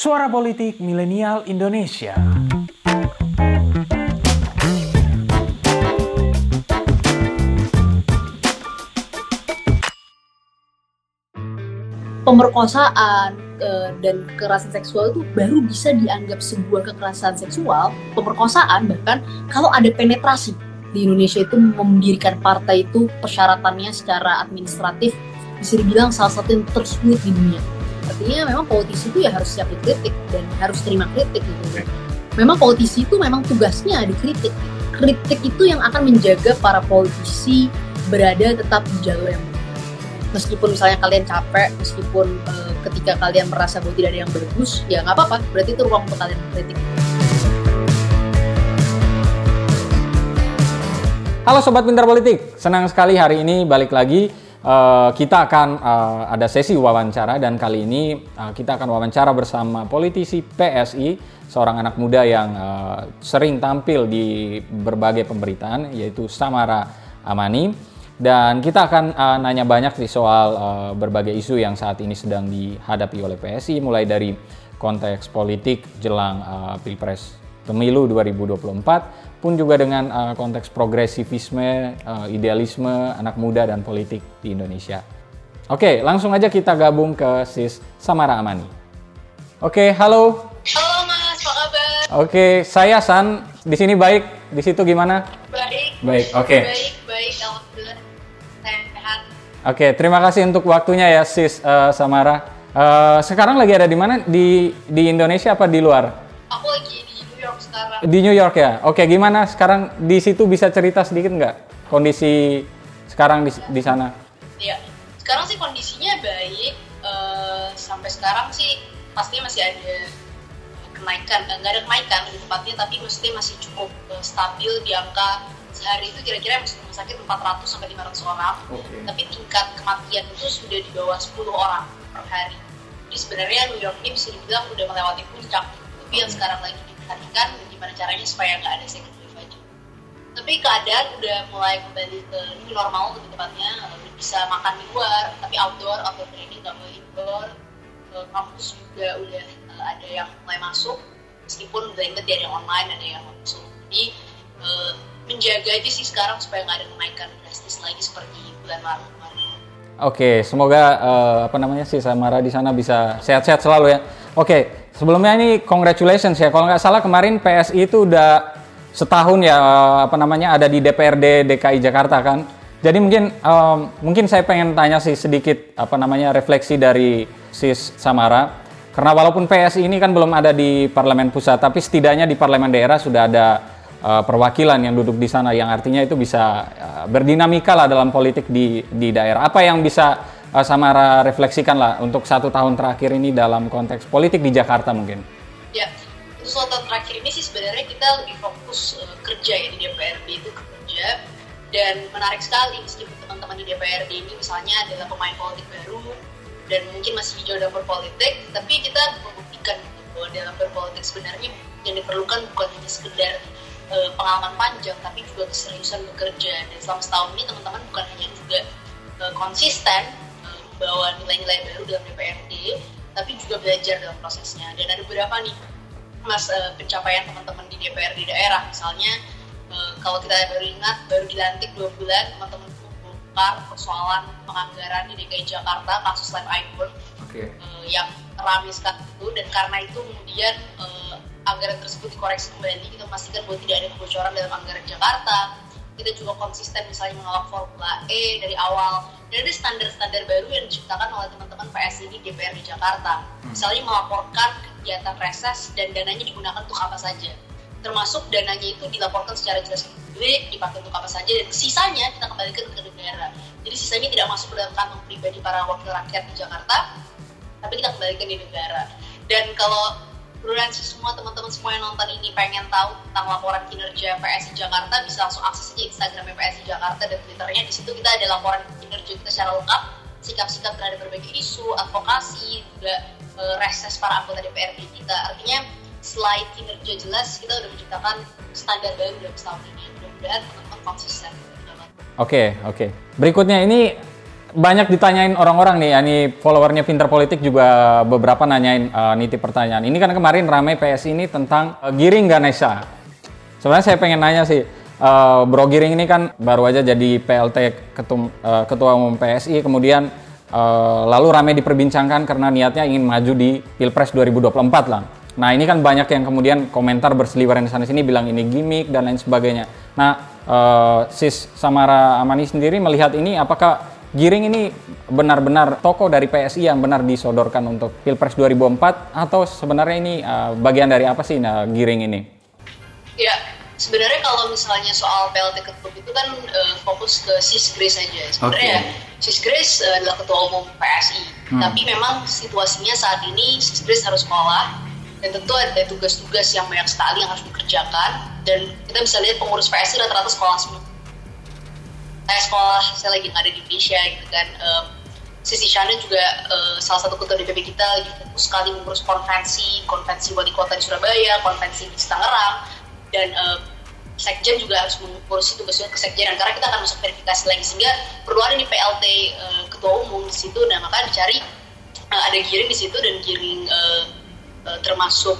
Suara Politik Milenial Indonesia. pemerkosaan uh, dan kekerasan seksual itu baru bisa dianggap sebuah kekerasan seksual, pemerkosaan bahkan kalau ada penetrasi di Indonesia itu mendirikan partai itu persyaratannya secara administratif bisa dibilang salah satu yang tersulit di dunia. Artinya memang politisi itu ya harus siap dikritik dan harus terima kritik gitu. Memang politisi itu memang tugasnya dikritik. Kritik itu yang akan menjaga para politisi berada tetap di jalur yang meskipun misalnya kalian capek, meskipun uh, ketika kalian merasa bahwa tidak ada yang bagus, ya nggak apa-apa. Berarti itu ruang untuk kalian mengkritik. Halo Sobat Pintar Politik, senang sekali hari ini balik lagi. Uh, kita akan uh, ada sesi wawancara dan kali ini uh, kita akan wawancara bersama politisi PSI, seorang anak muda yang uh, sering tampil di berbagai pemberitaan yaitu Samara Amani. Dan kita akan uh, nanya banyak sih soal uh, berbagai isu yang saat ini sedang dihadapi oleh PSI, mulai dari konteks politik jelang uh, Pilpres Pemilu 2024, pun juga dengan uh, konteks progresivisme, uh, idealisme anak muda dan politik di Indonesia. Oke, langsung aja kita gabung ke Sis Samara Amani. Oke, halo. Halo Mas, apa kabar? Oke, saya San. Di sini baik, di situ gimana? Baik. Baik, oke. Baik, baik, alhamdulillah. Oke, terima kasih untuk waktunya ya Sis uh, Samara. Uh, sekarang lagi ada di mana? Di di Indonesia apa di luar? Di New York ya. Oke, gimana sekarang di situ bisa cerita sedikit nggak kondisi sekarang di di sana? Iya, sekarang sih kondisinya baik. Uh, sampai sekarang sih pastinya masih ada kenaikan, nggak ada kenaikan di tempatnya, tapi mesti masih cukup uh, stabil di angka sehari itu kira-kira masuk rumah sakit 400 sampai 500 orang, okay. tapi tingkat kematian itu sudah di bawah 10 orang per hari. Jadi sebenarnya New York ini bisa dibilang udah melewati puncak, tapi yang sekarang lagi diperhatikan gimana caranya supaya nggak ada second wave aja. Tapi keadaan udah mulai kembali ke new normal lebih tepatnya, udah bisa makan di luar, tapi outdoor, outdoor training nggak boleh indoor, kampus juga udah uh, ada yang mulai masuk, meskipun blended ya ada yang online, ada yang masuk. Jadi uh, menjaga aja sih sekarang supaya nggak ada kenaikan drastis lagi seperti bulan Maret Oke, semoga uh, apa namanya sih Samara di sana bisa sehat-sehat selalu ya. Oke, sebelumnya ini congratulations ya. Kalau nggak salah kemarin PSI itu udah setahun ya uh, apa namanya ada di DPRD DKI Jakarta kan. Jadi mungkin um, mungkin saya pengen tanya sih sedikit apa namanya refleksi dari Sis Samara. Karena walaupun PSI ini kan belum ada di parlemen pusat, tapi setidaknya di parlemen daerah sudah ada uh, perwakilan yang duduk di sana yang artinya itu bisa uh, berdinamika lah dalam politik di di daerah. Apa yang bisa uh, Samara refleksikan lah untuk satu tahun terakhir ini dalam konteks politik di Jakarta mungkin? Ya, untuk satu tahun terakhir ini sih sebenarnya kita lebih fokus uh, kerja ya di DPRD itu kerja dan menarik sekali meskipun teman-teman di DPRD ini misalnya adalah pemain politik baru dan mungkin masih hijau dalam berpolitik, tapi kita membuktikan bahwa dalam berpolitik sebenarnya yang diperlukan bukan hanya sekedar uh, pengalaman panjang tapi juga keseriusan bekerja dan selama setahun ini teman-teman bukan hanya juga konsisten membawa nilai-nilai baru dalam DPRD tapi juga belajar dalam prosesnya. Dan ada beberapa nih mas uh, pencapaian teman-teman di DPRD daerah. Misalnya uh, kalau kita baru ingat baru dilantik dua bulan teman-teman membongkar persoalan penganggaran di DKI Jakarta kasus live iPhone okay. uh, yang ramai sekali itu. Dan karena itu kemudian uh, anggaran tersebut dikoreksi kembali. Kita memastikan bahwa tidak ada kebocoran dalam anggaran Jakarta kita juga konsisten misalnya menolak Formula E dari awal dan ada standar-standar baru yang diciptakan oleh teman-teman PSI di DPR di Jakarta hmm. misalnya melaporkan kegiatan reses dan dananya digunakan untuk apa saja termasuk dananya itu dilaporkan secara jelas publik, dipakai untuk apa saja, dan sisanya kita kembalikan ke negara. Jadi sisanya tidak masuk ke dalam kantong pribadi para wakil rakyat di Jakarta, tapi kita kembalikan di negara. Dan kalau sih semua teman-teman semua yang nonton ini pengen tahu tentang laporan kinerja PSI Jakarta bisa langsung akses aja Instagram PSI Jakarta dan Twitternya di situ kita ada laporan kinerja kita secara lengkap sikap-sikap terhadap berbagai isu advokasi juga e, reses para anggota DPRD kita artinya selain kinerja jelas kita udah menciptakan standar baru dalam setahun ini mudah-mudahan teman-teman konsisten Oke, okay, oke. Okay. Berikutnya ini banyak ditanyain orang-orang nih, ini followernya Pinter Politik juga beberapa nanyain uh, nitip pertanyaan. Ini kan kemarin ramai PSI ini tentang uh, Giring Ganesha. Sebenarnya saya pengen nanya sih, uh, Bro Giring ini kan baru aja jadi PLT ketum, uh, Ketua Umum PSI, kemudian uh, lalu ramai diperbincangkan karena niatnya ingin maju di Pilpres 2024 lah. Nah ini kan banyak yang kemudian komentar berseliweran di sana sini bilang ini gimmick dan lain sebagainya. Nah uh, Sis Samara Amani sendiri melihat ini apakah Giring ini benar-benar tokoh dari PSI yang benar disodorkan untuk Pilpres 2004 atau sebenarnya ini uh, bagian dari apa sih nah, Giring ini? Ya, sebenarnya kalau misalnya soal PLT Ketum itu kan uh, fokus ke Sis Grace aja. Sebenarnya okay. Sis Grace uh, adalah ketua umum PSI, hmm. tapi memang situasinya saat ini Sis Grace harus sekolah dan tentu ada tugas-tugas yang banyak sekali yang harus dikerjakan dan kita bisa lihat pengurus PSI rata-rata sekolah semua saya sekolah saya lagi ada di Indonesia gitu kan um, Sisi Shana juga uh, salah satu ketua DPP kita lagi fokus sekali mengurus konvensi konvensi wali kota di Surabaya konvensi di Tangerang dan uh, sekjen juga harus mengurus itu ke sekjen karena kita akan masuk verifikasi lagi sehingga perlu ada nih PLT uh, ketua umum di situ nah maka dicari uh, ada giring di situ dan giring uh, uh, termasuk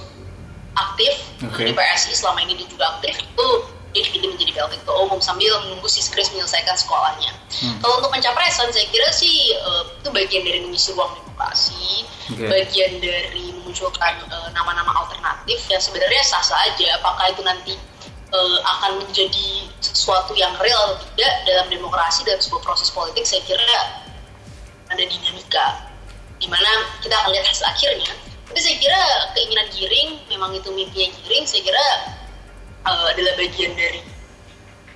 aktif okay. di PSI selama ini dia juga aktif itu dia dipilih menjadi PLT ketua umum sambil menunggu si Chris menyelesaikan sekolahnya. Hmm. Kalau untuk pencapresan saya kira sih uh, itu bagian dari mengisi ruang demokrasi, okay. bagian dari memunculkan uh, nama-nama alternatif yang sebenarnya sah saja. Apakah itu nanti uh, akan menjadi sesuatu yang real atau tidak dalam demokrasi dan sebuah proses politik saya kira ada dinamika di mana kita akan lihat hasil akhirnya. Tapi saya kira keinginan Giring memang itu mimpinya Giring. Saya kira uh, adalah bagian dari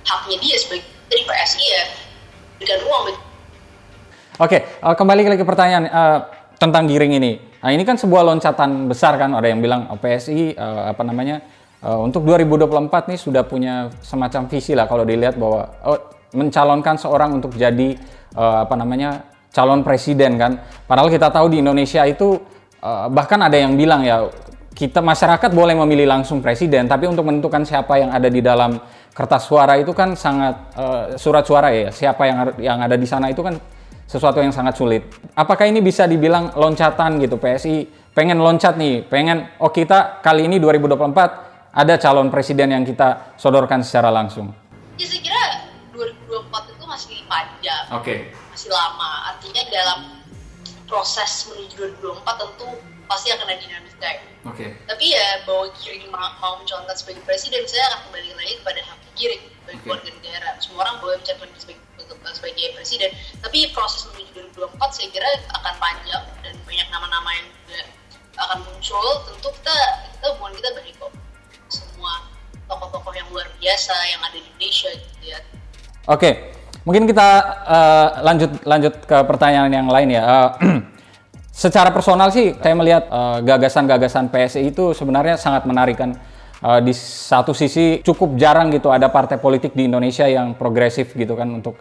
haknya dia sebagai PSI ya berikan ruang Oke, okay, uh, eh, kembali lagi ke pertanyaan uh, tentang giring ini. Nah, ini kan sebuah loncatan besar kan, ada yang bilang oh, PSI uh, apa namanya uh, untuk 2024 nih sudah punya semacam visi lah kalau dilihat bahwa oh, mencalonkan seorang untuk jadi uh, apa namanya calon presiden kan. Padahal kita tahu di Indonesia itu uh, bahkan ada yang bilang ya kita masyarakat boleh memilih langsung presiden, tapi untuk menentukan siapa yang ada di dalam kertas suara itu kan sangat uh, surat suara ya, siapa yang yang ada di sana itu kan sesuatu yang sangat sulit. Apakah ini bisa dibilang loncatan gitu PSI pengen loncat nih, pengen oh kita kali ini 2024 ada calon presiden yang kita sodorkan secara langsung. Ya saya kira 2024 itu masih panjang. Oke. Okay. Masih lama. Artinya dalam proses menuju 2024 tentu pasti akan ada dinamika ya. Oke. Okay. Tapi ya bahwa Giring mau, mau mencalonkan sebagai presiden, saya akan kembali lagi kepada hak Giring sebagai okay. warga negara. Semua orang boleh mencalonkan sebagai sebagai presiden. Tapi proses menuju 2024 saya kira akan panjang dan banyak nama-nama yang juga akan muncul. Tentu kita kita hubungan kita baik kok. Semua tokoh-tokoh yang luar biasa yang ada di Indonesia gitu ya. Oke, okay. mungkin kita uh, lanjut lanjut ke pertanyaan yang lain ya. Uh, Secara personal sih saya melihat uh, gagasan-gagasan PSI itu sebenarnya sangat menarik kan. Uh, di satu sisi cukup jarang gitu ada partai politik di Indonesia yang progresif gitu kan untuk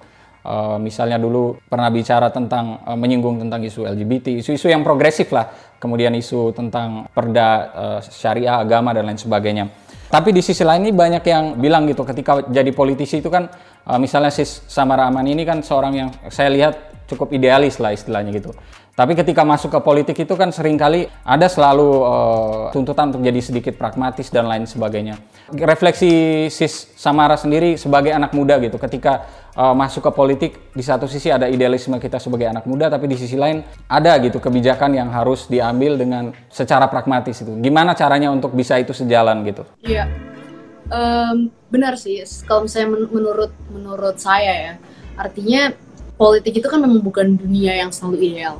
uh, misalnya dulu pernah bicara tentang uh, menyinggung tentang isu LGBT, isu-isu yang progresif lah, kemudian isu tentang perda uh, syariah agama dan lain sebagainya. Tapi di sisi lain ini banyak yang bilang gitu ketika jadi politisi itu kan uh, misalnya si Samara Aman ini kan seorang yang saya lihat cukup idealis lah istilahnya gitu. Tapi ketika masuk ke politik itu kan sering kali ada selalu uh, tuntutan untuk jadi sedikit pragmatis dan lain sebagainya. Refleksi Sis Samara sendiri sebagai anak muda gitu, ketika uh, masuk ke politik di satu sisi ada idealisme kita sebagai anak muda, tapi di sisi lain ada gitu kebijakan yang harus diambil dengan secara pragmatis itu. Gimana caranya untuk bisa itu sejalan gitu? Iya, um, benar sih. Kalau misalnya men menurut menurut saya ya, artinya politik itu kan memang bukan dunia yang selalu ideal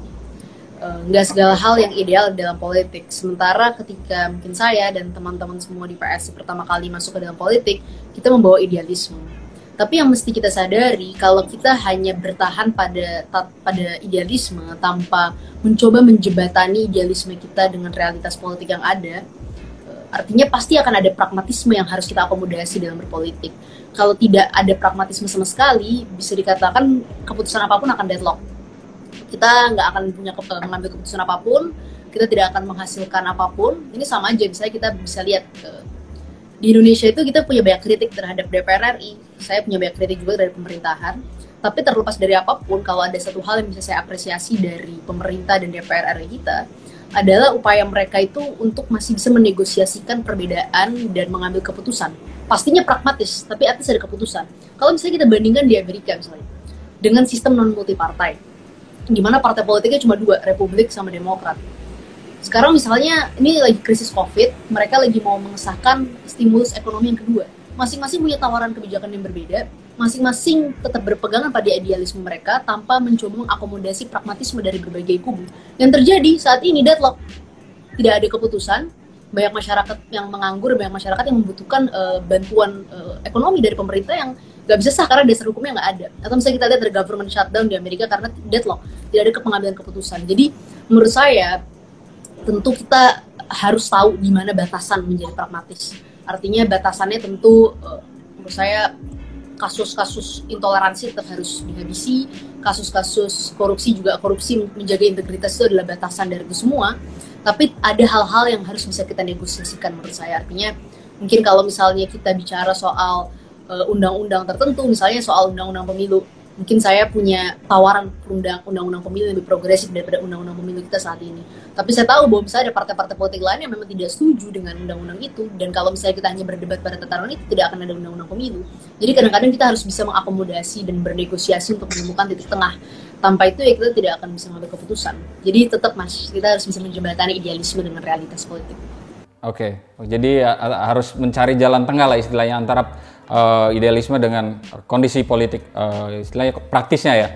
nggak uh, segala hal yang ideal dalam politik. Sementara ketika mungkin saya dan teman-teman semua di PSI pertama kali masuk ke dalam politik, kita membawa idealisme. Tapi yang mesti kita sadari kalau kita hanya bertahan pada pada idealisme tanpa mencoba menjebatani idealisme kita dengan realitas politik yang ada, uh, artinya pasti akan ada pragmatisme yang harus kita akomodasi dalam berpolitik. Kalau tidak ada pragmatisme sama sekali, bisa dikatakan keputusan apa pun akan deadlock kita nggak akan punya ke, mengambil keputusan apa pun kita tidak akan menghasilkan apa pun ini sama aja misalnya kita bisa lihat uh, di Indonesia itu kita punya banyak kritik terhadap DPR RI saya punya banyak kritik juga dari pemerintahan Tapi terlepas dari apa pun, kalau ada satu hal yang bisa saya apresiasi dari pemerintah dan DPR RI kita, adalah upaya mereka itu untuk masih bisa menegosiasikan perbedaan dan mengambil keputusan. Pastinya pragmatis, tapi atas ada keputusan. Kalau misalnya kita bandingkan di Amerika misalnya, dengan sistem non multipartai, di mana partai politiknya cuma dua, Republik sama Demokrat. Sekarang misalnya ini lagi krisis COVID, mereka lagi mau mengesahkan stimulus ekonomi yang kedua. Masing-masing punya tawaran kebijakan yang berbeda, masing-masing tetap berpegangan pada idealisme mereka tanpa mencoba mengakomodasi pragmatisme dari berbagai kubu. Yang terjadi saat ini deadlock. Tidak ada keputusan, banyak masyarakat yang menganggur, banyak masyarakat yang membutuhkan uh, bantuan uh, ekonomi dari pemerintah yang nggak bisa sah karena dasar hukumnya nggak ada. Atau misalnya kita lihat ada government shutdown di Amerika karena deadlock, tidak ada pengambilan keputusan. Jadi menurut saya tentu kita harus tahu di mana batasan menjadi pragmatis. Artinya batasannya tentu uh, menurut saya kasus-kasus intoleransi tetap harus dihabisi, kasus-kasus korupsi juga korupsi menjaga integritas itu adalah batasan dari itu semua. Tapi ada hal-hal yang harus bisa kita negosiasikan menurut saya. Artinya mungkin kalau misalnya kita bicara soal eh, undang-undang uh, tertentu, misalnya soal undang-undang pemilu, mungkin saya punya tawaran undang-undang pemilu yang lebih progresif daripada undang-undang pemilu kita saat ini. Tapi saya tahu bahwa misalnya ada partai-partai politik lain yang memang tidak setuju dengan undang-undang itu, dan kalau misalnya kita hanya berdebat pada tataran itu, tidak akan ada undang-undang pemilu. Jadi kadang-kadang kita harus bisa mengakomodasi dan bernegosiasi untuk menemukan titik tengah. Tanpa itu ya kita tidak akan bisa mengambil keputusan. Jadi tetap mas, kita harus bisa menjembatani idealisme dengan realitas politik. Oke, jadi ya, harus mencari jalan tengah lah istilahnya antara uh, idealisme dengan kondisi politik uh, istilahnya praktisnya ya.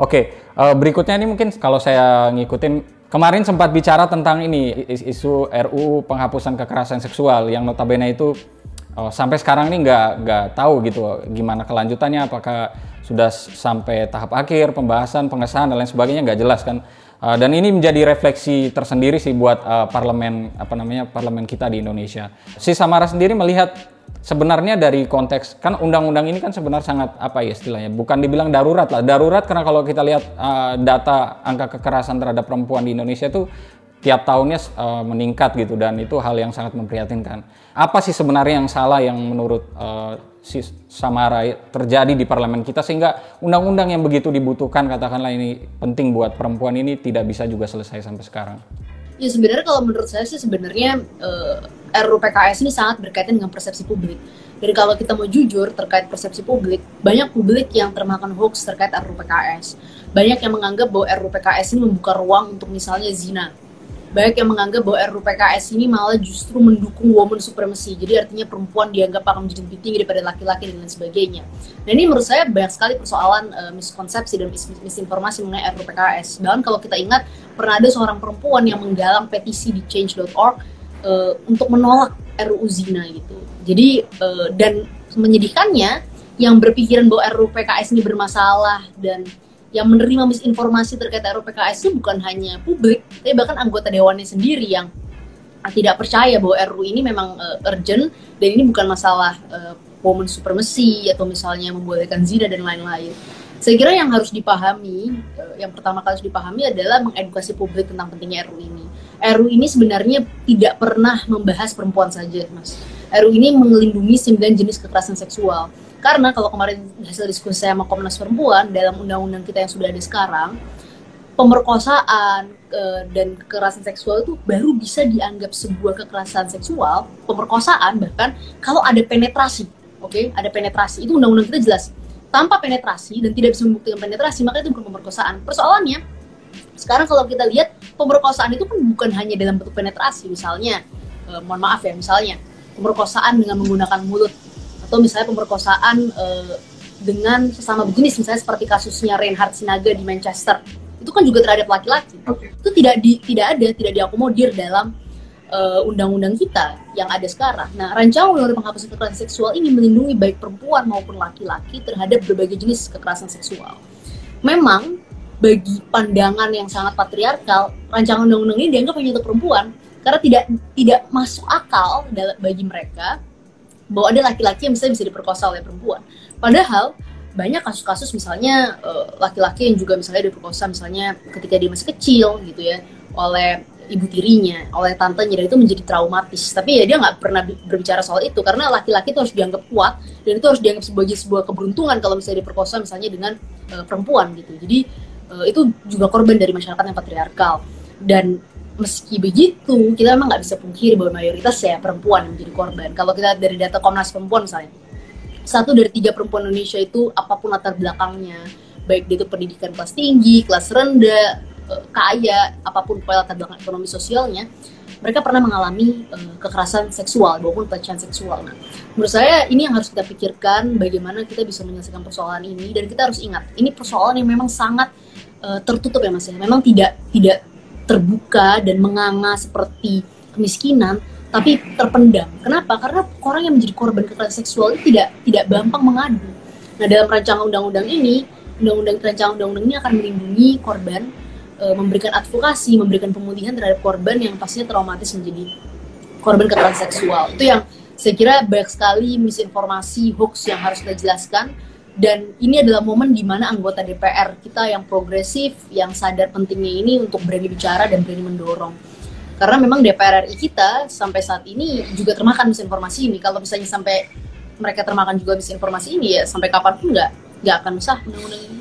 Oke, okay, uh, berikutnya ini mungkin kalau saya ngikutin kemarin sempat bicara tentang ini isu RUU penghapusan kekerasan seksual yang notabene itu uh, sampai sekarang ini nggak nggak tahu gitu gimana kelanjutannya apakah sudah sampai tahap akhir pembahasan pengesahan dan lain sebagainya nggak jelas kan uh, dan ini menjadi refleksi tersendiri sih buat uh, parlemen apa namanya parlemen kita di Indonesia. Si Samara sendiri melihat sebenarnya dari konteks kan undang-undang ini kan sebenarnya sangat apa ya istilahnya bukan dibilang darurat lah. Darurat karena kalau kita lihat uh, data angka kekerasan terhadap perempuan di Indonesia itu tiap tahunnya uh, meningkat gitu dan itu hal yang sangat memprihatinkan. Apa sih sebenarnya yang salah yang menurut uh, si Samara terjadi di parlemen kita sehingga undang-undang yang begitu dibutuhkan katakanlah ini penting buat perempuan ini tidak bisa juga selesai sampai sekarang ya sebenarnya kalau menurut saya sih sebenarnya uh, RUU PKS ini sangat berkaitan dengan persepsi publik. Dan kalau kita mau jujur terkait persepsi publik, banyak publik yang termakan hoax terkait RUU PKS. Banyak yang menganggap bahwa RUU PKS ini membuka ruang untuk misalnya zina. Banyak yang menganggap bahwa RUU PKS ini malah justru mendukung woman supremacy. Jadi artinya perempuan dianggap akan menjadi lebih tinggi daripada laki-laki dan lain sebagainya. Dan ini menurut saya banyak sekali persoalan uh, miskonsepsi dan mis misinformasi mengenai RUU PKS. Dan kalau kita ingat, pernah ada seorang perempuan yang menggalang petisi di change.org uh, untuk menolak RUU zina gitu. Jadi uh, dan menyedihkannya yang berpikiran bahwa RUU PKS ini bermasalah dan yang menerima misinformasi terkait RUU PKS itu bukan hanya publik, tapi bahkan anggota dewannya sendiri yang tidak percaya bahwa RUU ini memang uh, urgent dan ini bukan masalah uh, woman supremacy atau misalnya membolehkan zina dan lain-lain. Saya kira yang harus dipahami, yang pertama kali harus dipahami adalah mengedukasi publik tentang pentingnya RUU ini RU ini sebenarnya tidak pernah membahas perempuan saja, Mas. RU ini melindungi 9 jenis kekerasan seksual. Karena kalau kemarin hasil diskusi saya sama Komnas Perempuan dalam undang-undang kita yang sudah ada sekarang, pemerkosaan e, dan kekerasan seksual itu baru bisa dianggap sebuah kekerasan seksual, pemerkosaan bahkan kalau ada penetrasi. Oke, okay? ada penetrasi. Itu undang-undang kita jelas. Tanpa penetrasi dan tidak bisa membuktikan penetrasi, maka itu bukan pemerkosaan. Persoalannya, sekarang kalau kita lihat pemerkosaan itu kan bukan hanya dalam bentuk penetrasi, misalnya, eh, mohon maaf ya, misalnya pemerkosaan dengan menggunakan mulut atau misalnya pemerkosaan eh, dengan sesama jenis, misalnya seperti kasusnya Reinhard Sinaga di Manchester, itu kan juga terhadap laki-laki. Okay. Itu tidak di, tidak ada, tidak diakomodir dalam uh, undang-undang kita yang ada sekarang. Nah, rancangan undang-undang penghapusan kekerasan seksual ini melindungi baik perempuan maupun laki-laki terhadap berbagai jenis kekerasan seksual. Memang bagi pandangan yang sangat patriarkal, rancangan undang-undang ini dianggap hanya untuk perempuan karena tidak tidak masuk akal bagi mereka bahwa ada laki-laki yang bisa bisa diperkosa oleh perempuan. Padahal banyak kasus-kasus misalnya eh, laki-laki yang juga misalnya diperkosa misalnya ketika dia masih kecil gitu ya oleh ibu tirinya, oleh tantenya dan itu menjadi traumatis. Tapi ya dia nggak pernah berbicara soal itu karena laki-laki itu harus dianggap kuat dan itu harus dianggap sebagai sebuah keberuntungan kalau misalnya diperkosa misalnya dengan uh, perempuan gitu. Jadi uh, itu juga korban dari masyarakat yang patriarkal dan meski begitu kita memang nggak bisa pungkiri bahwa mayoritas ya perempuan yang menjadi korban. Kalau kita dari data Komnas Perempuan misalnya satu dari tiga perempuan Indonesia itu apa pun latar belakangnya baik dia itu pendidikan kelas tinggi, kelas rendah, Eh, kaya apa pun latar belakang ekonomi sosialnya mereka pernah mengalami uh, kekerasan seksual maupun pelecehan seksual. Nah, menurut saya ini yang harus kita pikirkan bagaimana kita bisa menyelesaikan persoalan ini dan kita harus ingat ini persoalan yang memang sangat uh, tertutup ya Mas ya. Memang tidak tidak terbuka dan menganga seperti kemiskinan tapi terpendam. Kenapa? Karena orang yang menjadi korban kekerasan seksual itu tidak tidak gampang mengadu. Nah, dalam rancangan undang-undang ini, undang-undang rancangan undang-undang ini akan melindungi korban uh, memberikan advokasi, memberikan pemulihan terhadap korban yang pastinya traumatis menjadi korban kekerasan seksual. Itu yang saya kira banyak sekali misinformasi, hoax yang harus kita jelaskan. Dan ini adalah momen di mana anggota DPR kita yang progresif, yang sadar pentingnya ini untuk berani bicara dan berani mendorong. Karena memang DPR RI kita sampai saat ini juga termakan misinformasi ini. Kalau misalnya sampai mereka termakan juga misinformasi ini ya sampai kapan pun nggak nggak akan sah undang-undang ini.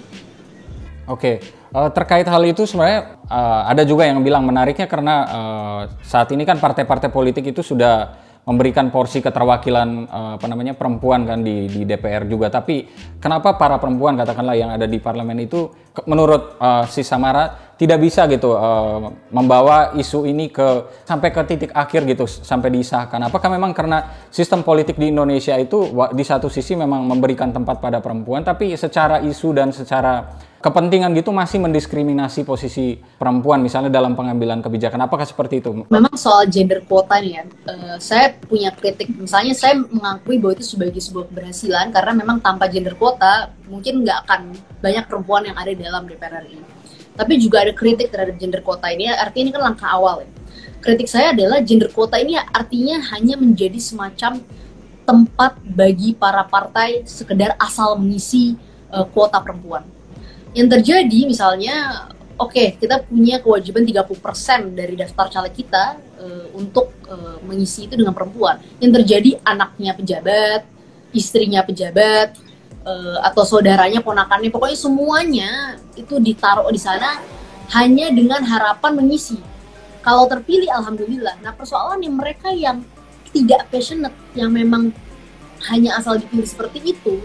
Oke, uh, terkait hal itu sebenarnya uh, ada juga yang bilang menariknya karena uh, saat ini kan partai-partai politik itu sudah memberikan porsi keterwakilan uh, apa namanya perempuan kan di, di DPR juga. Tapi kenapa para perempuan katakanlah yang ada di parlemen itu menurut uh, si Samara tidak bisa gitu uh, membawa isu ini ke sampai ke titik akhir gitu sampai disahkan. Apakah memang karena sistem politik di Indonesia itu di satu sisi memang memberikan tempat pada perempuan tapi secara isu dan secara kepentingan gitu masih mendiskriminasi posisi perempuan misalnya dalam pengambilan kebijakan. Apakah seperti itu? Memang soal gender quota nih ya, uh, saya punya kritik. Misalnya saya mengakui bahwa itu sebagai sebuah keberhasilan karena memang tanpa gender quota mungkin nggak akan banyak perempuan yang ada di dalam DPR RI. Tapi juga ada kritik terhadap gender quota ini, artinya ini kan langkah awal ya. Kritik saya adalah gender quota ini artinya hanya menjadi semacam tempat bagi para partai sekedar asal mengisi uh, kuota perempuan yang terjadi misalnya oke okay, kita punya kewajiban 30% dari daftar caleg kita uh, untuk uh, mengisi itu dengan perempuan yang terjadi anaknya pejabat istrinya pejabat uh, atau saudaranya ponakannya pokoknya semuanya itu ditaruh di sana hanya dengan harapan mengisi. Kalau terpilih alhamdulillah. Nah persoalannya mereka yang tidak passionate yang memang hanya asal dipilih seperti itu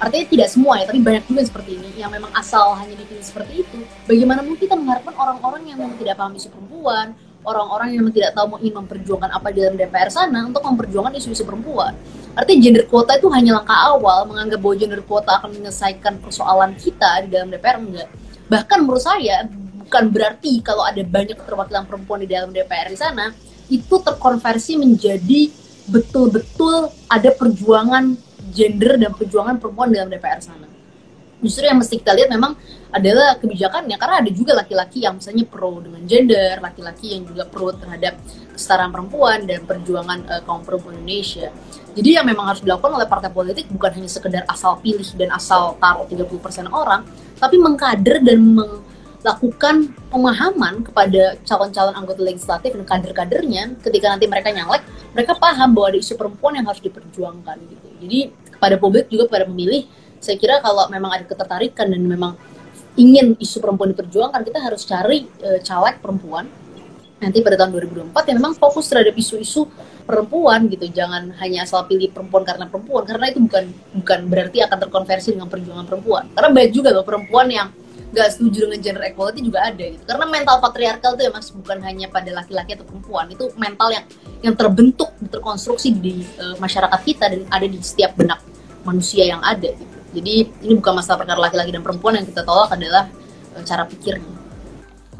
artinya tidak semua ya tapi banyak juga seperti ini yang memang asal hanya dipilih seperti itu bagaimana mungkin kita mengharapkan orang-orang yang memang tidak paham isu perempuan orang-orang yang memang tidak tahu mau ingin memperjuangkan apa di dalam DPR sana untuk memperjuangkan isu-isu perempuan artinya gender quota itu hanya langkah awal menganggap bahwa gender quota akan menyelesaikan persoalan kita di dalam DPR enggak bahkan menurut saya bukan berarti kalau ada banyak keterwakilan perempuan di dalam DPR di sana itu terkonversi menjadi betul-betul ada perjuangan gender dan perjuangan perempuan dalam DPR sana. Justru yang mesti kita lihat memang adalah kebijakannya karena ada juga laki-laki yang misalnya pro dengan gender, laki-laki yang juga pro terhadap kesetaraan perempuan dan perjuangan uh, kaum perempuan Indonesia. Jadi yang memang harus dilakukan oleh partai politik bukan hanya sekedar asal pilih dan asal taruh 30% orang, tapi mengkader dan melakukan pemahaman kepada calon-calon anggota legislatif dan kader-kadernya ketika nanti mereka nyalek, mereka paham bahwa ada isu perempuan yang harus diperjuangkan gitu. Jadi kepada publik juga kepada pemilih, saya kira kalau memang ada ketertarikan dan memang ingin isu perempuan diperjuangkan, kita harus cari e, caleg perempuan nanti pada tahun 2024 yang memang fokus terhadap isu-isu perempuan gitu jangan hanya asal pilih perempuan karena perempuan karena itu bukan bukan berarti akan terkonversi dengan perjuangan perempuan. Karena banyak juga loh perempuan yang gak setuju dengan gender equality juga ada gitu. Karena mental patriarkal itu ya mas bukan hanya pada laki-laki atau perempuan itu mental yang yang terbentuk terkonstruksi di uh, masyarakat kita dan ada di setiap benak manusia yang ada gitu. Jadi ini bukan masalah perkara laki-laki dan perempuan yang kita tolak adalah uh, cara pikirnya.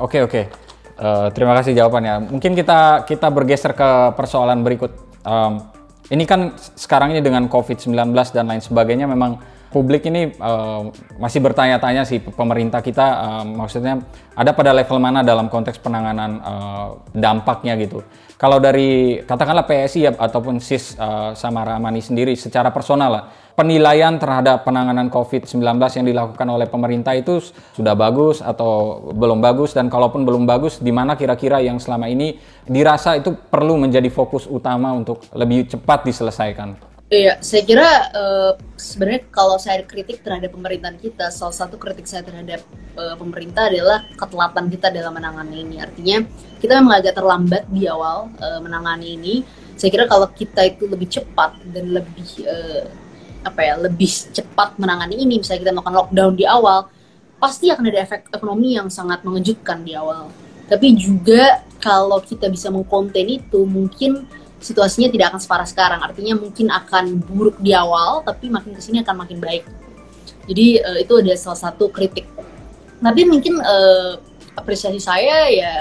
Oke okay, oke. okay. Eh, terima kasih jawabannya mungkin kita kita bergeser ke persoalan berikut um, ini kan sekarang ini dengan covid 19 dan lain sebagainya memang publik ini uh, masih bertanya-tanya sih pemerintah kita uh, maksudnya ada pada level mana dalam konteks penanganan uh, dampaknya gitu. Kalau dari katakanlah PSI ya, ataupun SIS uh, sama Ramani sendiri secara personal lah, penilaian terhadap penanganan COVID-19 yang dilakukan oleh pemerintah itu sudah bagus atau belum bagus dan kalaupun belum bagus di mana kira-kira yang selama ini dirasa itu perlu menjadi fokus utama untuk lebih cepat diselesaikan. Iya, saya kira uh, sebenarnya kalau saya kritik terhadap pemerintahan kita, salah satu kritik saya terhadap uh, pemerintah adalah ketelatan kita dalam menangani ini. Artinya kita memang agak terlambat di awal uh, menangani ini. Saya kira kalau kita itu lebih cepat dan lebih uh, apa ya, lebih cepat menangani ini, misalnya kita melakukan lockdown di awal, pasti akan ada efek ekonomi yang sangat mengejutkan di awal. Tapi juga kalau kita bisa mengkonten itu, mungkin situasinya tidak akan separah sekarang. Artinya mungkin akan buruk di awal, tapi makin ke sini akan makin baik. Jadi uh, itu ada salah satu kritik. Tapi mungkin uh, apresiasi saya ya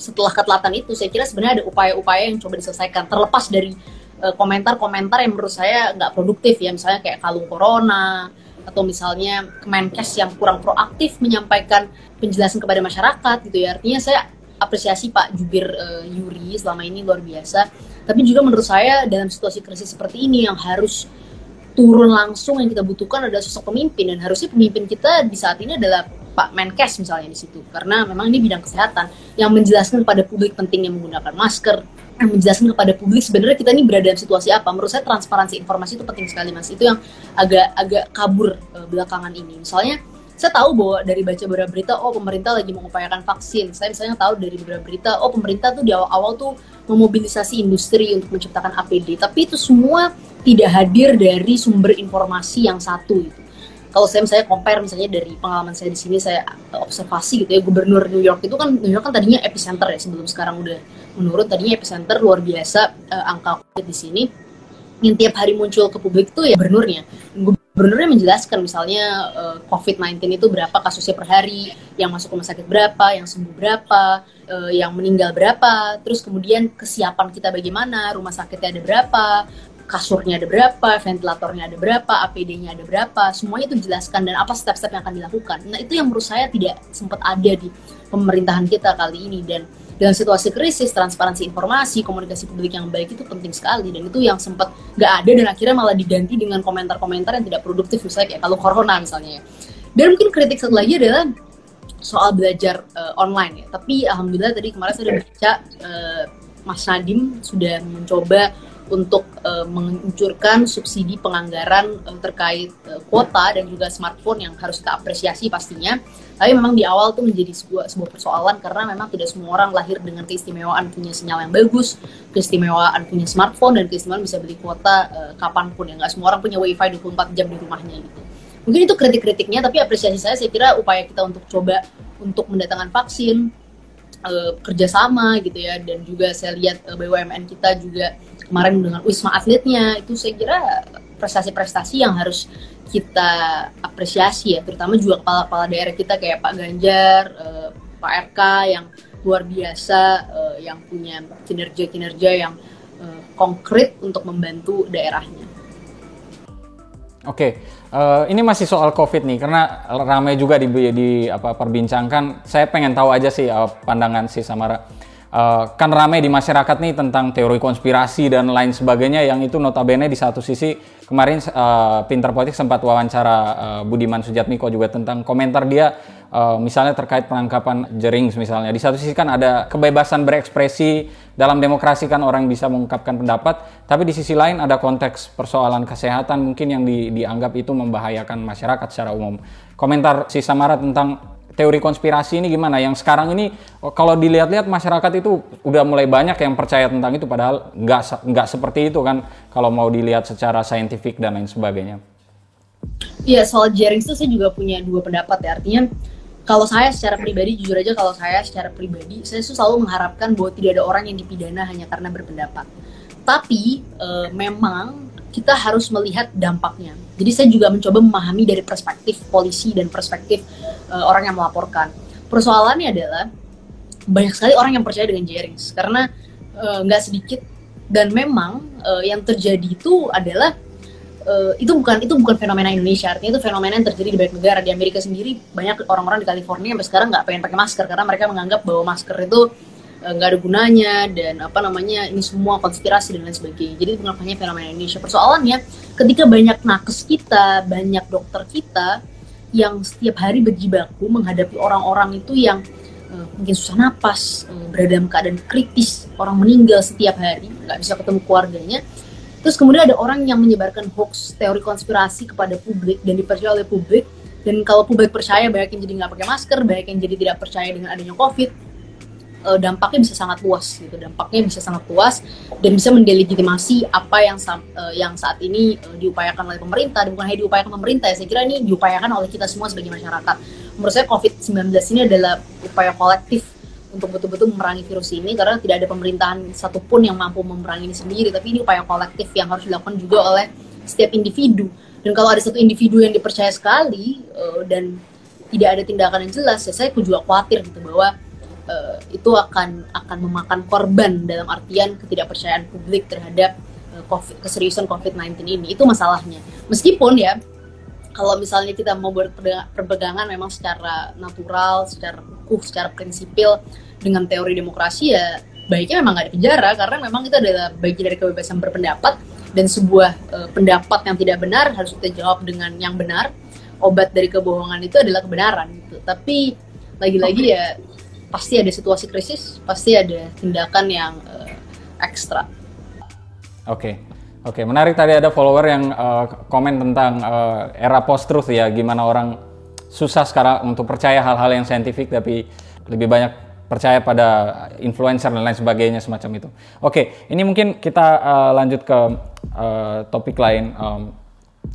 setelah ketelatan itu, saya kira sebenarnya ada upaya-upaya yang coba diselesaikan. Terlepas dari eh, komentar-komentar uh, yang menurut saya nggak produktif ya, misalnya kayak kalung corona, atau misalnya Kemenkes yang kurang proaktif menyampaikan penjelasan kepada masyarakat gitu ya. Artinya saya apresiasi Pak Jubir uh, Yuri selama ini luar biasa. Tapi juga menurut saya dalam situasi krisis seperti ini yang harus turun langsung yang kita butuhkan adalah sosok pemimpin. Dan harusnya pemimpin kita di saat ini adalah Pak Menkes misalnya di situ. Karena memang ini bidang kesehatan yang menjelaskan kepada publik pentingnya menggunakan masker menjelaskan kepada publik sebenarnya kita ini berada dalam situasi apa. Menurut saya transparansi informasi itu penting sekali mas. Itu yang agak agak kabur uh, belakangan ini. Misalnya saya tahu bahwa dari baca beberapa berita oh pemerintah lagi mengupayakan vaksin. Saya misalnya tahu dari beberapa berita oh pemerintah tuh di awal-awal tuh memobilisasi industri untuk menciptakan APD tapi itu semua tidak hadir dari sumber informasi yang satu itu kalau saya misalnya compare misalnya dari pengalaman saya di sini saya observasi gitu ya gubernur New York itu kan New York kan tadinya epicenter ya sebelum sekarang udah menurun tadinya epicenter luar biasa uh, angka COVID di sini yang tiap hari muncul ke publik itu ya gubernurnya gubernurnya menjelaskan misalnya uh, eh, COVID-19 itu berapa kasusnya per hari, yang masuk rumah sakit berapa, yang sembuh berapa, uh, yang meninggal berapa, terus kemudian kesiapan kita bagaimana, rumah sakitnya ada berapa, kasurnya ada berapa, ventilatornya ada berapa, APD-nya ada berapa, semuanya itu dijelaskan dan apa step-step yang akan dilakukan. Nah itu yang menurut saya tidak sempat ada di pemerintahan kita kali ini dan dalam situasi krisis transparansi informasi komunikasi publik yang baik itu penting sekali dan itu yang sempat nggak ada dan akhirnya malah diganti dengan komentar-komentar yang tidak produktif misalnya kayak kalau corona misalnya ya. dan mungkin kritik satu lagi adalah soal belajar uh, online ya tapi alhamdulillah tadi kemarin saya sudah baca uh, Mas Nadim sudah mencoba untuk uh, menguncurkan subsidi penganggaran uh, terkait uh, kuota dan juga smartphone yang harus kita apresiasi pastinya. Tapi memang di awal tuh menjadi sebuah sebuah persoalan karena memang tidak semua orang lahir dengan keistimewaan punya sinyal yang bagus, keistimewaan punya smartphone dan keistimewaan bisa beli kuota uh, kapan pun ya. Nggak semua orang punya wifi 24 jam di rumahnya gitu. Mungkin itu kritik-kritiknya, tapi apresiasi saya saya kira upaya kita untuk coba untuk mendatangkan vaksin, kerjasama gitu ya, dan juga saya lihat BUMN kita juga kemarin dengan Wisma Atletnya itu saya kira prestasi-prestasi yang harus kita apresiasi ya terutama juga kepala-kepala daerah kita kayak Pak Ganjar, uh, Pak RK yang luar biasa uh, yang punya kinerja-kinerja yang uh, konkret untuk membantu daerahnya. Oke, uh, ini masih soal COVID nih, karena ramai juga di, di apa perbincangkan. Saya pengen tahu aja sih uh, pandangan si Samara uh, kan ramai di masyarakat nih tentang teori konspirasi dan lain sebagainya yang itu notabene di satu sisi kemarin uh, Pinter Politik sempat wawancara uh, Budiman Sujatmiko juga tentang komentar dia uh, misalnya terkait penangkapan Jerings misalnya. Di satu sisi kan ada kebebasan berekspresi dalam demokrasi kan orang bisa mengungkapkan pendapat, tapi di sisi lain ada konteks persoalan kesehatan mungkin yang di, dianggap itu membahayakan masyarakat secara umum. Komentar si Samara tentang teori konspirasi ini gimana? Yang sekarang ini kalau dilihat-lihat masyarakat itu udah mulai banyak yang percaya tentang itu padahal nggak nggak seperti itu kan kalau mau dilihat secara saintifik dan lain sebagainya. Iya soal jaring itu saya juga punya dua pendapat ya artinya kalau saya secara pribadi jujur aja kalau saya secara pribadi saya selalu mengharapkan bahwa tidak ada orang yang dipidana hanya karena berpendapat. Tapi e, memang kita harus melihat dampaknya. Jadi saya juga mencoba memahami dari perspektif polisi dan perspektif uh, orang yang melaporkan. Persoalannya adalah banyak sekali orang yang percaya dengan Jerings. Karena eh, nggak uh, sedikit. Dan memang uh, yang terjadi itu adalah uh, itu bukan itu bukan fenomena Indonesia. Artinya itu fenomena yang terjadi di banyak negara. Di Amerika sendiri banyak orang-orang di California sampai sekarang nggak pengen pakai masker. Karena mereka menganggap bahwa masker itu nggak uh, ada gunanya dan apa namanya ini semua konspirasi dan lain sebagainya. Jadi bukan fenomena Indonesia. Persoalannya ketika banyak nakes kita banyak dokter kita yang setiap hari berjibaku menghadapi orang-orang itu yang uh, mungkin susah napas uh, berada dalam keadaan kritis orang meninggal setiap hari nggak bisa ketemu keluarganya. Terus kemudian ada orang yang menyebarkan hoax teori konspirasi kepada publik dan dipercaya oleh publik. Dan kalau publik percaya banyak yang jadi nggak pakai masker, banyak yang jadi tidak percaya dengan adanya COVID, uh, dampaknya bisa sangat luas gitu. Dampaknya bisa sangat luas dan bisa mendelegitimasi apa yang uh, yang saat ini uh, diupayakan oleh pemerintah dan bukan hanya diupayakan pemerintah ya. Saya kira ini diupayakan oleh kita semua sebagai masyarakat. Menurut saya COVID-19 ini adalah upaya kolektif untuk betul-betul memerangi virus ini karena tidak ada pemerintahan satupun yang mampu memerangi ini sendiri tapi ini upaya kolektif yang harus dilakukan juga oleh setiap individu dan kalau ada satu individu yang dipercaya sekali uh, dan tidak ada tindakan yang jelas ya saya juga khawatir gitu bahwa uh, itu akan akan memakan korban dalam artian ketidakpercayaan publik terhadap uh, COVID, keseriusan COVID-19 ini itu masalahnya meskipun ya kalau misalnya kita mau berpegangan memang secara natural, secara kukuh, secara prinsipil dengan teori demokrasi ya baiknya memang nggak dipenjara karena memang itu adalah bagian dari kebebasan berpendapat dan sebuah uh, pendapat yang tidak benar harus kita jawab dengan yang benar. Obat dari kebohongan itu adalah kebenaran gitu. Tapi lagi-lagi ya pasti ada situasi krisis, pasti ada tindakan yang uh, ekstra. Oke. Okay. Oke, menarik tadi ada follower yang uh, komen tentang uh, era post truth ya, gimana orang susah sekarang untuk percaya hal-hal yang saintifik tapi lebih banyak percaya pada influencer dan lain sebagainya semacam itu. Oke, ini mungkin kita uh, lanjut ke uh, topik lain. Um,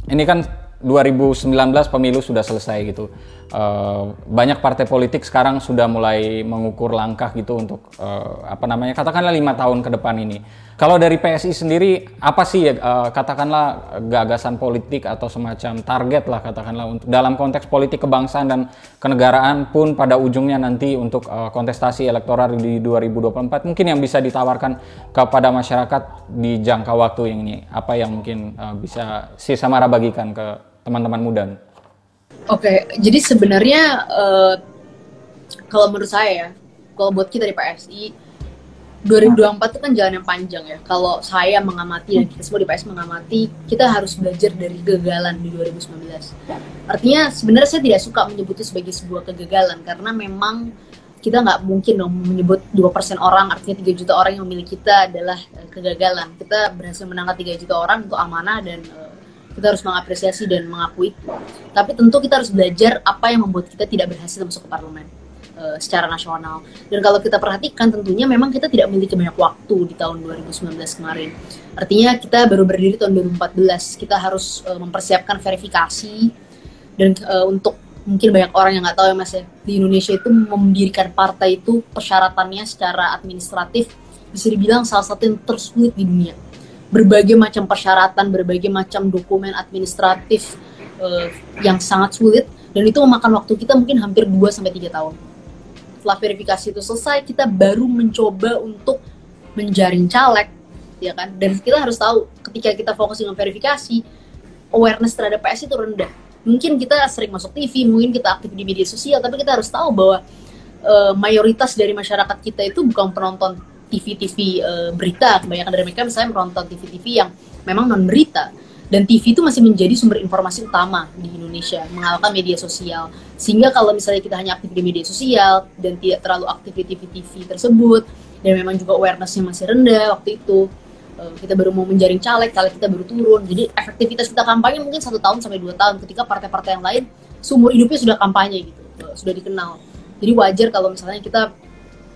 ini kan 2019 pemilu sudah selesai gitu. Uh, banyak partai politik sekarang sudah mulai mengukur langkah gitu untuk uh, apa namanya katakanlah lima tahun ke depan ini kalau dari PSI sendiri apa sih ya uh, katakanlah gagasan politik atau semacam target lah katakanlah untuk dalam konteks politik kebangsaan dan kenegaraan pun pada ujungnya nanti untuk uh, kontestasi elektoral di 2024 mungkin yang bisa ditawarkan kepada masyarakat di jangka waktu yang ini apa yang mungkin uh, bisa si Samara bagikan ke teman-teman muda? Oke, okay, jadi sebenarnya uh, kalau menurut saya ya, kalau buat kita di PSI 2024 itu kan jalan yang panjang ya. Kalau saya mengamati dan kita semua di PS mengamati, kita harus belajar dari kegagalan di 2019. Artinya sebenarnya saya tidak suka menyebutnya sebagai sebuah kegagalan karena memang kita nggak mungkin dong menyebut 2% orang artinya 3 juta orang yang memilih kita adalah uh, kegagalan. Kita berhasil menangkap 3 juta orang itu amanah dan uh, kita harus mengapresiasi dan mengakui itu. Tapi tentu kita harus belajar apa yang membuat kita tidak berhasil masuk ke parlemen uh, secara nasional. Dan kalau kita perhatikan tentunya memang kita tidak memiliki banyak waktu di tahun 2019 kemarin. Artinya kita baru berdiri tahun 2014. Kita harus uh, mempersiapkan verifikasi dan uh, untuk mungkin banyak orang yang nggak tahu ya mas ya di Indonesia itu mendirikan partai itu persyaratannya secara administratif bisa dibilang salah satu yang tersulit di dunia berbagai macam persyaratan berbagai macam dokumen administratif uh, yang sangat sulit. Dan itu memakan waktu kita mungkin hampir 2 sampai tiga tahun. Setelah verifikasi itu selesai kita baru mencoba untuk menjaring caleg ya kan? Dan kita harus tahu ketika kita fokus dengan verifikasi awareness terhadap PS itu rendah. Mungkin kita sering masuk TV mungkin kita aktif di media sosial tapi kita harus tahu bahwa uh, mayoritas dari masyarakat kita itu bukan penonton TV-TV uh, eh, berita. Kebanyakan dari mereka misalnya menonton TV-TV yang memang non berita dan TV itu masih menjadi sumber informasi utama di Indonesia mengalahkan media sosial. Sehingga kalau misalnya kita hanya aktif di media sosial dan tidak terlalu aktif di TV-TV tersebut dan memang juga awarenessnya masih rendah waktu itu eh, kita baru mau menjaring caleg, caleg kita baru turun. Jadi efektivitas kita kampanye mungkin satu tahun sampai dua tahun ketika partai-partai yang lain sumur hidupnya sudah kampanye gitu eh, sudah dikenal. Jadi wajar kalau misalnya kita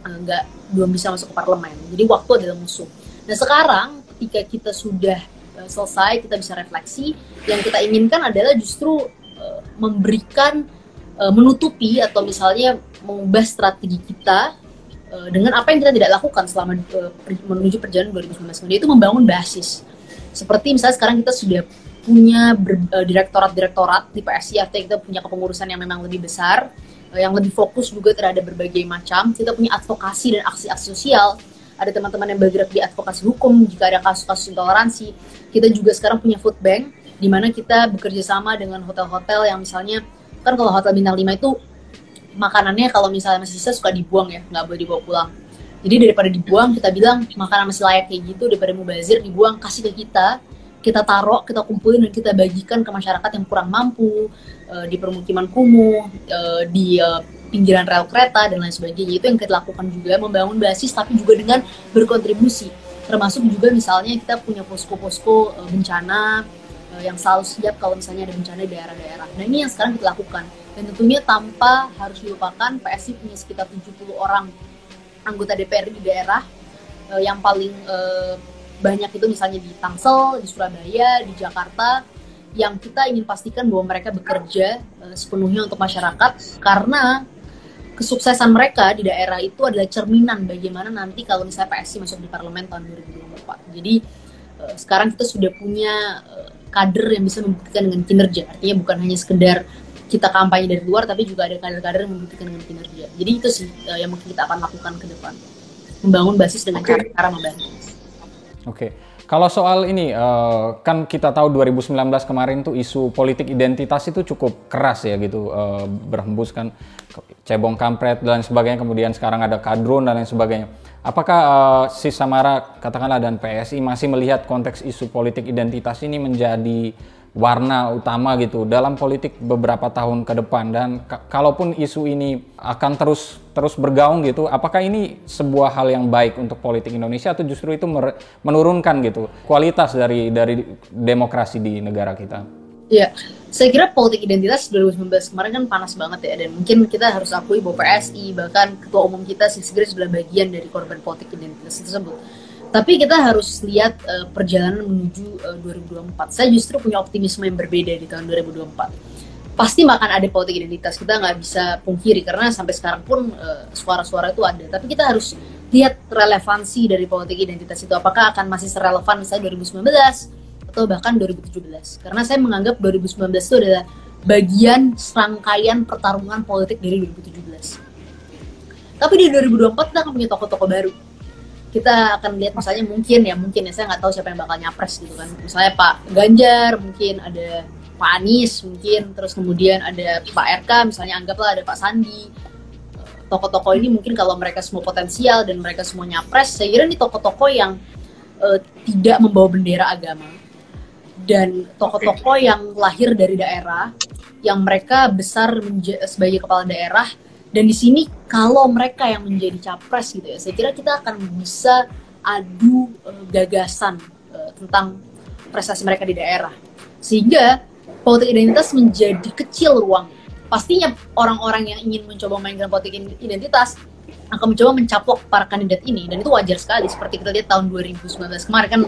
nggak belum bisa masuk ke parlemen. Jadi waktu adalah musuh. Nah sekarang ketika kita sudah uh, selesai kita bisa refleksi yang kita inginkan adalah justru uh, memberikan menutupi atau misalnya mengubah strategi kita dengan apa yang kita tidak lakukan selama uh, menuju perjalanan 2019 itu membangun basis. Seperti misalnya sekarang kita sudah punya direktorat-direktorat di PSI artinya kita punya kepengurusan yang memang lebih besar yang lebih fokus juga terhadap berbagai macam. Kita punya advokasi dan aksi-aksi sosial. Ada teman-teman yang bergerak di advokasi hukum jika ada kasus-kasus intoleransi. Kita juga sekarang punya food bank di mana kita bekerja sama dengan hotel-hotel yang misalnya kan kalau hotel bintang 5 itu makanannya kalau misalnya masih sisa suka dibuang ya nggak boleh dibawa pulang. Jadi daripada dibuang kita bilang makanan masih layak kayak gitu. Daripada mubazir dibuang kasih ke kita kita taruh kita kumpulin dan kita bagikan ke masyarakat yang kurang mampu uh, di permukiman kumuh uh, di uh, pinggiran rel kereta dan lain sebagainya. Itu yang kita lakukan juga membangun basis tapi juga dengan berkontribusi. Termasuk juga misalnya kita punya posko-posko uh, bencana uh, yang selalu siap kalau misalnya ada bencana di daerah-daerah. Nah ini yang sekarang kita lakukan. Dan tentunya tanpa harus dilupakan PSI punya sekitar 70 orang anggota DPR di daerah yang paling uh, banyak itu misalnya di Tangsel, di Surabaya, di Jakarta yang kita ingin pastikan bahwa mereka bekerja uh, sepenuhnya untuk masyarakat karena kesuksesan mereka di daerah itu adalah cerminan bagaimana nanti kalau misalnya PSI masuk di parlemen tahun 2024. Jadi uh, sekarang kita sudah punya uh, kader yang bisa membuktikan dengan kinerja. Artinya bukan hanya sekedar kita kampanye dari luar, tapi juga ada kader-kader yang membuktikan dengan kinerja. Jadi itu sih uh, yang mungkin kita akan lakukan ke depan. Membangun basis dengan cara-cara membantu. Oke. Okay. Kalau soal ini, uh, kan kita tahu 2019 kemarin tuh isu politik identitas itu cukup keras ya gitu, uh, berhembus kan cebong kampret dan sebagainya, kemudian sekarang ada kadron dan lain sebagainya. Apakah uh, si Samara katakanlah dan PSI masih melihat konteks isu politik identitas ini menjadi warna utama gitu dalam politik beberapa tahun ke depan. Dan kalaupun isu ini akan terus terus bergaung gitu apakah ini sebuah hal yang baik untuk politik Indonesia atau justru itu menurunkan gitu kualitas dari dari demokrasi di negara kita? Iya, saya kira politik identitas 2019 kemarin kan panas banget ya dan mungkin kita harus akui bahwa PSI bahkan ketua umum kita sih segera sudah bagian dari korban politik identitas tersebut tapi kita harus lihat uh, perjalanan menuju uh, eh, 2024. Saya justru punya optimisme yang berbeda di tahun 2024. Pasti akan ada politik identitas, kita nggak bisa pungkiri karena sampai sekarang pun uh, suara-suara itu ada. Tapi kita harus lihat relevansi dari politik identitas itu. Apakah akan masih serelevan misalnya 2019 atau bahkan 2017? Karena saya menganggap 2019 itu adalah bagian serangkaian pertarungan politik dari 2017. Tapi di 2024 kita akan punya tokoh-tokoh baru kita akan lihat misalnya mungkin ya mungkin ya saya nggak tahu siapa yang bakal nyapres gitu kan. Misalnya Pak Ganjar mungkin ada Pak Anies mungkin terus kemudian ada Pak RK misalnya anggaplah ada Pak Sandi. Tokoh-tokoh ini mungkin kalau mereka semua potensial dan mereka semua nyapres saya kira ini tokoh-tokoh yang uh, tidak membawa bendera agama. Dan tokoh-tokoh yang lahir dari daerah yang mereka besar sebagai kepala daerah dan di sini kalau mereka yang menjadi capres gitu ya, saya kira kita akan bisa adu uh, gagasan uh, tentang prestasi mereka di daerah. Sehingga politik identitas menjadi kecil ruang. Pastinya orang-orang yang ingin mencoba mainkan politik identitas akan mencoba mencaplok para kandidat ini dan itu wajar sekali seperti kita lihat tahun 2019 kemarin kan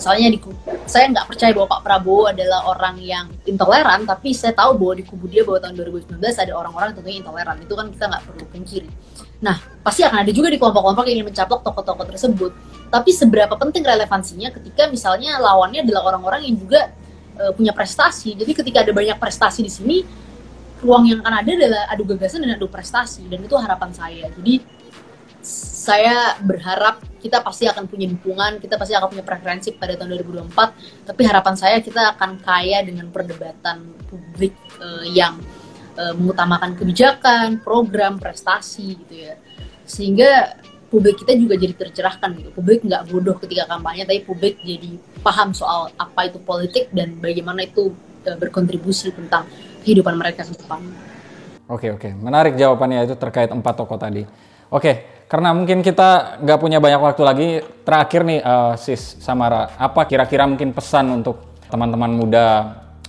misalnya di saya nggak percaya bahwa Pak Prabowo adalah orang yang intoleran tapi saya tahu bahwa di kubu dia bahwa tahun 2019 ada orang-orang tentunya intoleran. Itu kan kita nggak perlu pungkiri. Nah pasti akan ada juga di kelompok-kelompok yang ingin mencaplok tokoh-tokoh tersebut. Tapi seberapa penting relevansinya ketika misalnya lawannya adalah orang-orang yang juga uh, punya prestasi. Jadi ketika ada banyak prestasi di sini ruang yang akan ada adalah adu gagasan dan adu prestasi. Dan itu harapan saya. Jadi saya berharap kita pasti akan punya dukungan, kita pasti akan punya preferensi pada tahun 2024. Tapi harapan saya kita akan kaya dengan perdebatan publik uh, yang uh, mengutamakan kebijakan, program, prestasi gitu ya. Sehingga publik kita juga jadi tercerahkan gitu. Publik nggak bodoh ketika kampanye, tapi publik jadi paham soal apa itu politik dan bagaimana itu uh, berkontribusi tentang kehidupan mereka ke depan. Oke oke, menarik jawabannya itu terkait empat tokoh tadi. Oke, karena mungkin kita nggak punya banyak waktu lagi, terakhir nih uh, Sis Samara, apa kira-kira mungkin pesan untuk teman-teman muda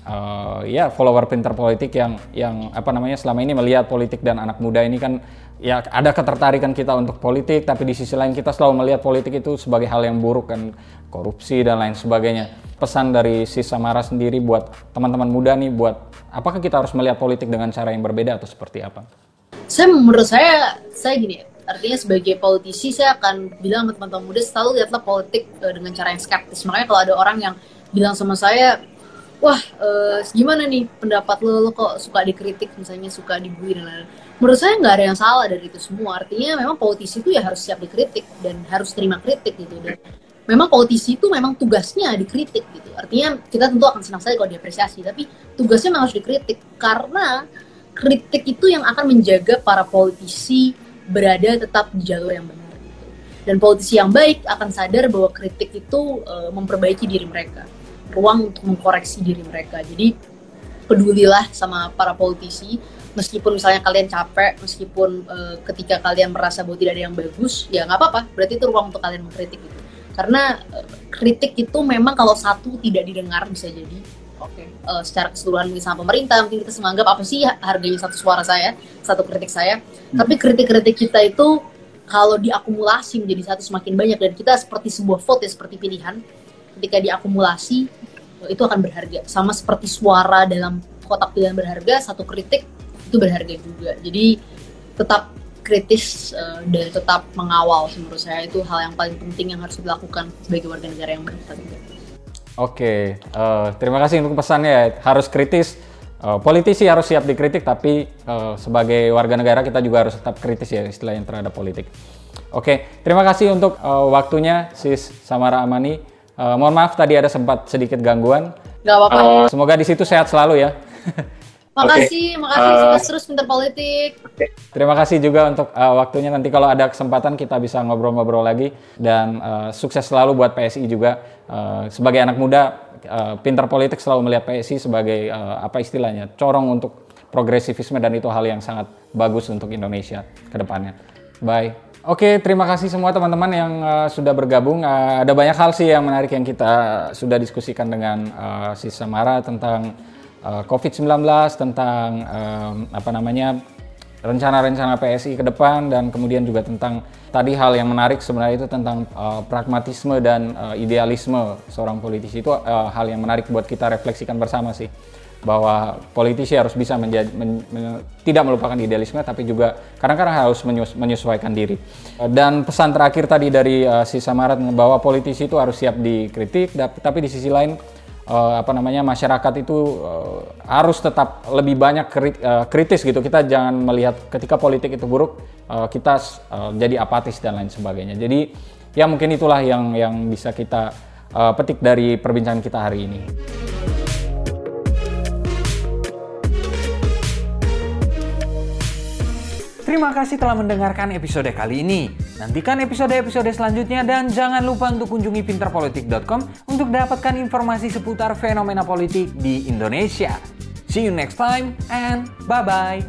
uh, ya follower pinter politik yang yang apa namanya selama ini melihat politik dan anak muda ini kan ya ada ketertarikan kita untuk politik tapi di sisi lain kita selalu melihat politik itu sebagai hal yang buruk kan korupsi dan lain sebagainya pesan dari Sis Samara sendiri buat teman-teman muda nih buat apakah kita harus melihat politik dengan cara yang berbeda atau seperti apa? Saya menurut saya saya gini artinya sebagai politisi saya akan bilang ke teman-teman muda selalu lihatlah politik uh, dengan cara yang skeptis. Makanya kalau ada orang yang bilang sama saya wah uh, gimana nih pendapat lo? Lo kok suka dikritik misalnya suka dibully dan lain-lain menurut saya nggak ada yang salah dari itu semua. Artinya memang politisi itu ya harus siap dikritik dan harus terima kritik gitu. Dan memang politisi itu memang tugasnya dikritik gitu. Artinya kita tentu akan senang sekali kalau diapresiasi tapi tugasnya memang harus dikritik. Karena kritik itu yang akan menjaga para politisi berada tetap di jalur yang benar gitu. dan politisi yang baik akan sadar bahwa kritik itu uh, memperbaiki diri mereka. Ruang untuk mengkoreksi diri mereka. Jadi pedulilah sama para politisi. Meskipun misalnya kalian capek meskipun uh, ketika kalian merasa bahwa tidak ada yang bagus ya nggak apa-apa. Berarti itu ruang untuk kalian mengkritik gitu. Karena uh, kritik itu memang kalau satu tidak didengar bisa jadi okay. uh, secara keseluruhan mungkin sama pemerintah mungkin kita menganggap apa sih harganya satu suara saya satu kritik saya. Hmm. tapi kritik-kritik kita itu kalau diakumulasi menjadi satu semakin banyak. Dan kita seperti sebuah vote ya seperti pilihan. Ketika diakumulasi itu akan berharga. Sama seperti suara dalam kotak pilihan berharga satu kritik itu berharga juga. Jadi tetap kritis uh, dan tetap mengawal menurut saya. Itu hal yang paling penting yang harus dilakukan sebagai warga negara yang baik Oke, uh, terima kasih untuk pesannya. Harus kritis. Uh, politisi harus siap dikritik, tapi uh, sebagai warga negara kita juga harus tetap kritis ya istilahnya terhadap politik. Oke, terima kasih untuk uh, waktunya, Sis Samara Amani. Uh, mohon maaf tadi ada sempat sedikit gangguan. Gak apa-apa. Uh, semoga di situ sehat selalu ya. Makasih, okay. makasih uh, terus pinter politik. Okay. Terima kasih juga untuk uh, waktunya. Nanti kalau ada kesempatan kita bisa ngobrol-ngobrol lagi dan uh, sukses selalu buat PSI juga. Uh, sebagai anak muda, uh, pinter politik selalu melihat PSI sebagai uh, apa istilahnya corong untuk progresivisme dan itu hal yang sangat bagus untuk Indonesia ke depannya. Bye. Oke, terima kasih semua teman-teman yang uh, sudah bergabung. Uh, ada banyak hal sih yang menarik yang kita sudah diskusikan dengan uh, si Samara tentang uh, COVID-19 tentang um, apa namanya rencana-rencana PSI ke depan dan kemudian juga tentang tadi hal yang menarik sebenarnya itu tentang uh, pragmatisme dan uh, idealisme seorang politisi. Itu uh, hal yang menarik buat kita refleksikan bersama sih bahwa politisi harus bisa menjadi men, men, tidak melupakan idealisme tapi juga kadang-kadang harus menyus, menyesuaikan diri. Dan pesan terakhir tadi dari uh, si Samarat bahwa politisi itu harus siap dikritik tapi di sisi lain uh, apa namanya masyarakat itu uh, harus tetap lebih banyak uh, kritis gitu. Kita jangan melihat ketika politik itu buruk uh, kita uh, jadi apatis dan lain sebagainya. Jadi ya mungkin itulah yang yang bisa kita uh, petik dari perbincangan kita hari ini. Terima kasih telah mendengarkan episode kali ini. Nantikan episode-episode selanjutnya dan jangan lupa untuk kunjungi pinterpolitik.com untuk dapatkan informasi seputar fenomena politik di Indonesia. See you next time and bye-bye.